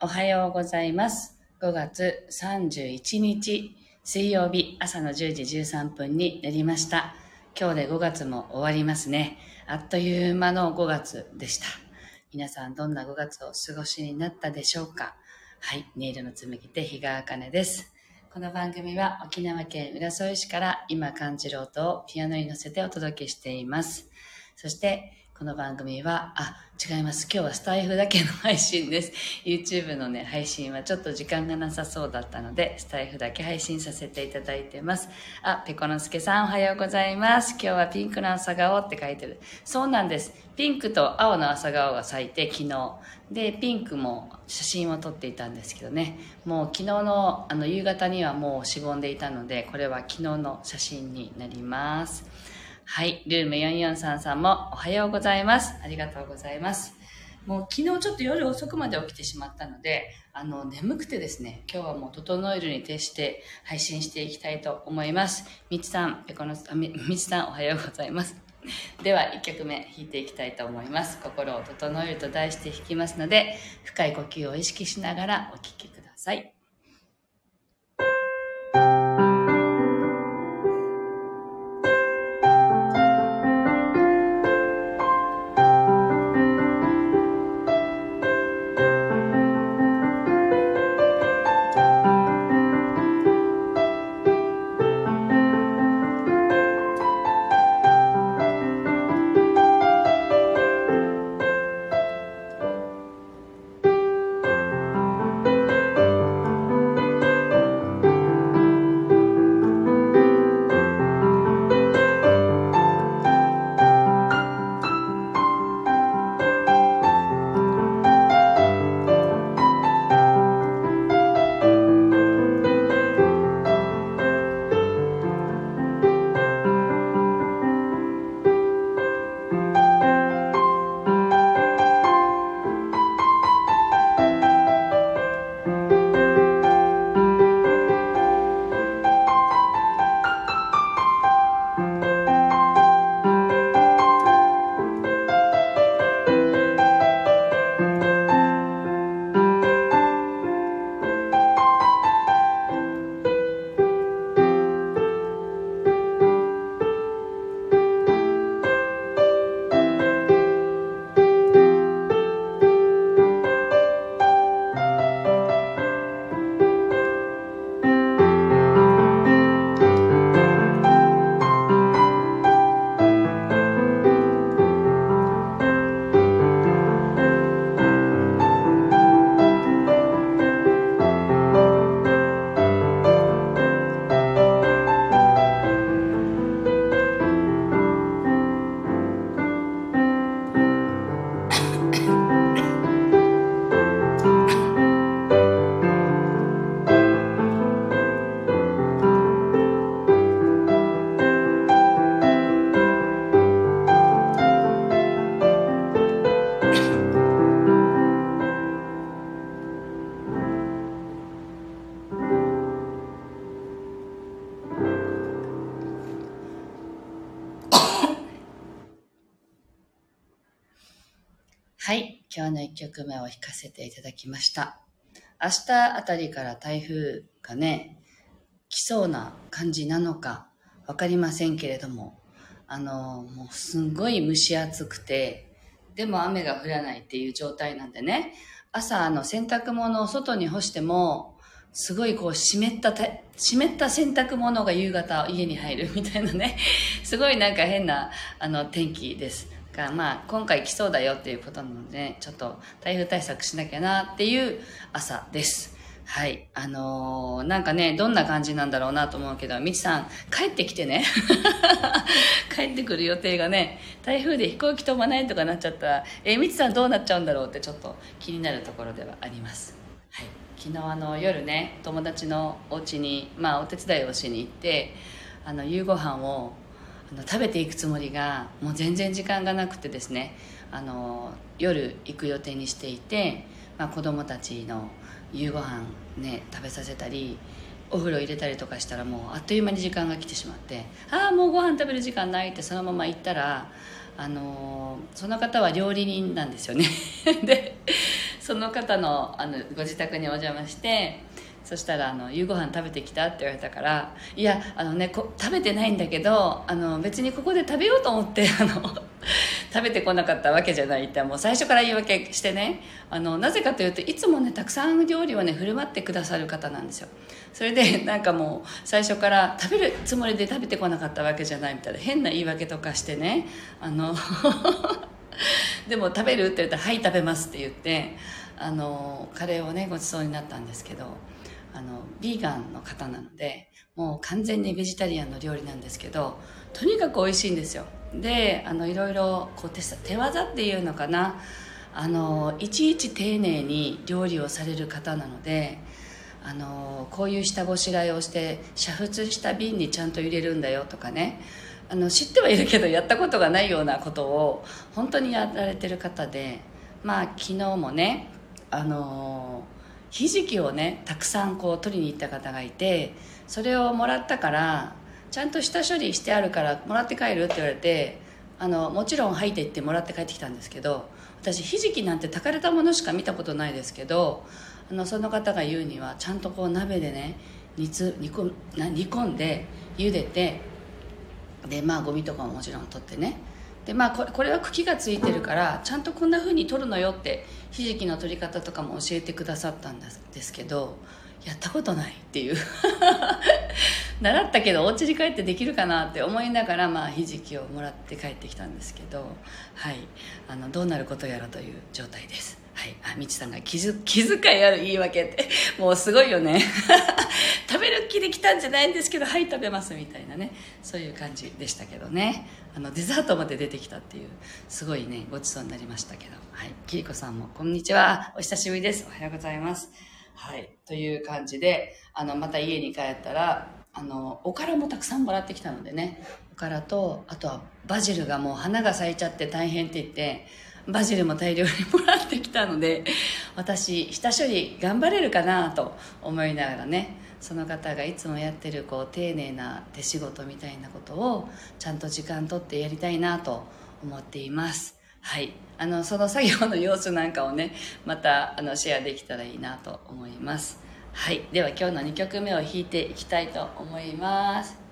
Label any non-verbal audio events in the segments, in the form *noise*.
おはようございます。5月31日水曜日朝の10時13分になりました。今日で5月も終わりますね。あっという間の5月でした。皆さんどんな5月を過ごしになったでしょうか？はい、ネイルの紡ぎ手、日川茜です。この番組は沖縄県浦添市から今感じる音をピアノに乗せてお届けしています。そして、この番組は、あ、違います。今日はスタイフだけの配信です。YouTube のね、配信はちょっと時間がなさそうだったので、スタイフだけ配信させていただいてます。あ、ペコのすけさんおはようございます。今日はピンクの朝顔って書いてる。そうなんです。ピンクと青の朝顔が咲いて昨日。で、ピンクも写真を撮っていたんですけどね。もう昨日のあの夕方にはもうしぼんでいたので、これは昨日の写真になります。はい。ルーム4433さんもおはようございます。ありがとうございます。もう昨日ちょっと夜遅くまで起きてしまったので、あの、眠くてですね、今日はもう整えるに徹して配信していきたいと思います。みちさん、ペコの、あみみちさんおはようございます。*laughs* では1曲目弾いていきたいと思います。心を整えると題して弾きますので、深い呼吸を意識しながらお聴きください。はい。今日の1曲目を弾かせていただきました。明日あたりから台風がね、来そうな感じなのかわかりませんけれども、あの、もうすんごい蒸し暑くて、でも雨が降らないっていう状態なんでね、朝あの洗濯物を外に干しても、すごいこう湿ったた、湿った洗濯物が夕方家に入るみたいなね、すごいなんか変なあの天気です。がまあ今回来そうだよっていうことなので、ちょっと台風対策しなきゃなっていう朝です。はい。あのーなんかね、どんな感じなんだろうなと思うけど、みちさん、帰ってきてね。*laughs* 帰ってくる予定がね、台風で飛行機飛ばないとかなっちゃったら、えーみちさんどうなっちゃうんだろうってちょっと気になるところではあります。はい。昨日あの夜ね、友達のお家に、まあお手伝いをしに行って、あの夕ご飯を食べていくつもりがもう全然時間がなくてですねあの夜行く予定にしていて、まあ、子供たちの夕ご飯ね食べさせたりお風呂入れたりとかしたらもうあっという間に時間が来てしまってああもうご飯食べる時間ないってそのまま行ったらあのその方は料理人なんですよね。*laughs* でその方のあのご自宅にお邪魔してそしたらあの「夕ご飯食べてきた?」って言われたから「いやあのね食べてないんだけどあの別にここで食べようと思って *laughs* あの食べてこなかったわけじゃないってもう最初から言い訳してねあのなぜかというといつもねたくさん料理をね振る舞ってくださる方なんですよそれでなんかもう最初から食べるつもりで食べてこなかったわけじゃないみたいな変な言い訳とかしてねあの *laughs* でも食べるって言ったら「はい食べます」って言ってあのカレーをねごちそうになったんですけどあのビーガンの方なのでもう完全にベジタリアンの料理なんですけどとにかく美味しいんですよ。であのいろいろこう手手技っていうのかな。あのいちいち丁寧に料理をされる方なのであのこういう下ごしらえをして煮沸した瓶にちゃんと入れるんだよとかね。あの知ってはいるけどやったことがないようなことを本当にやられてる方でまあ昨日もねあのひじきをねたくさんこう取りに行った方がいてそれをもらったからちゃんと下処理してあるからもらって帰るって言われてあのもちろん入っていってもらって帰ってきたんですけど私ひじきなんて炊かれたものしか見たことないですけどあのその方が言うにはちゃんとこう鍋でね煮つ煮込煮込んで茹でてでまあゴミとかももちろん取ってねでまあこれこれは茎がついてるからちゃんとこんなふうに取るのよってひじきの取り方とかも教えてくださったんですですけどやったことないっていう。習ったけどお家に帰ってできるかなって思いながら、まあ、ひじきをもらって帰ってきたんですけど、はい、あのどうなることやらという状態です。はい、あみちさんが気づ気遣いある言い訳って *laughs* もうすごいよね。*laughs* 食べる気で来たんじゃないんですけどはい食べますみたいなね。そういう感じでしたけどね。あのデザートまで出てきたっていうすごいねごちそうになりましたけど。はい。きりこさんもこんにちは。お久しぶりです。おはようございます。はい。という感じであのまた家に帰ったらあのおからもたくさんもらってきたのでね。おからとあとはバジルがもう花が咲いちゃって大変って言ってバジルも大量にもらってきたので私下処理頑張れるかなと思いながらねその方がいつもやってるこう丁寧な手仕事みたいなことをちゃんと時間とってやりたいなと思っています。はい。あのその作業の様子なんかをねまたあのシェアできたらいいなと思います。はい。では今日の2曲目を弾いていきたいと思います。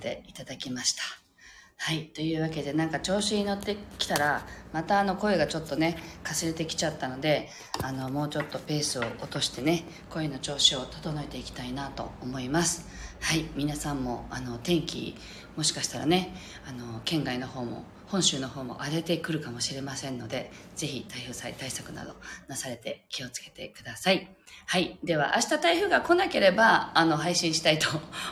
ていただきました。はい。というわけで、なんか調子に乗ってきたら、またあの声がちょっとね、かすれてきちゃったので、あの、もうちょっとペースを落としてね、声の調子を整えていきたいなと思います。はい。皆さんも、あの、天気、もしかしたらね、あの、県外の方も、本州の方も荒れてくるかもしれませんので、ぜひ台風災対策などなされて気をつけてください。はい。では、明日台風が来なければ、あの、配信したいと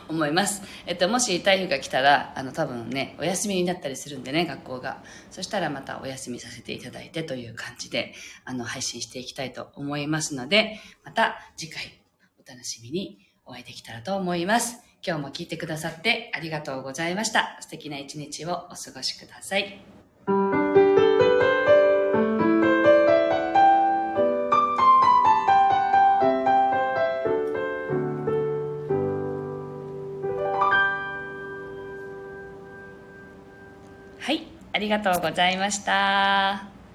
思います。えっと、もし台風が来たら、あの、多分ね、お休みになったりするんでね、学校が。そしたらまたお休みさせていただいてという感じで、あの、配信していきたいと思いますので、また次回お楽しみにお会いできたらと思います。今日も聞いてくださってありがとうございました。素敵な一日をお過ごしください。はい、ありがとうございました。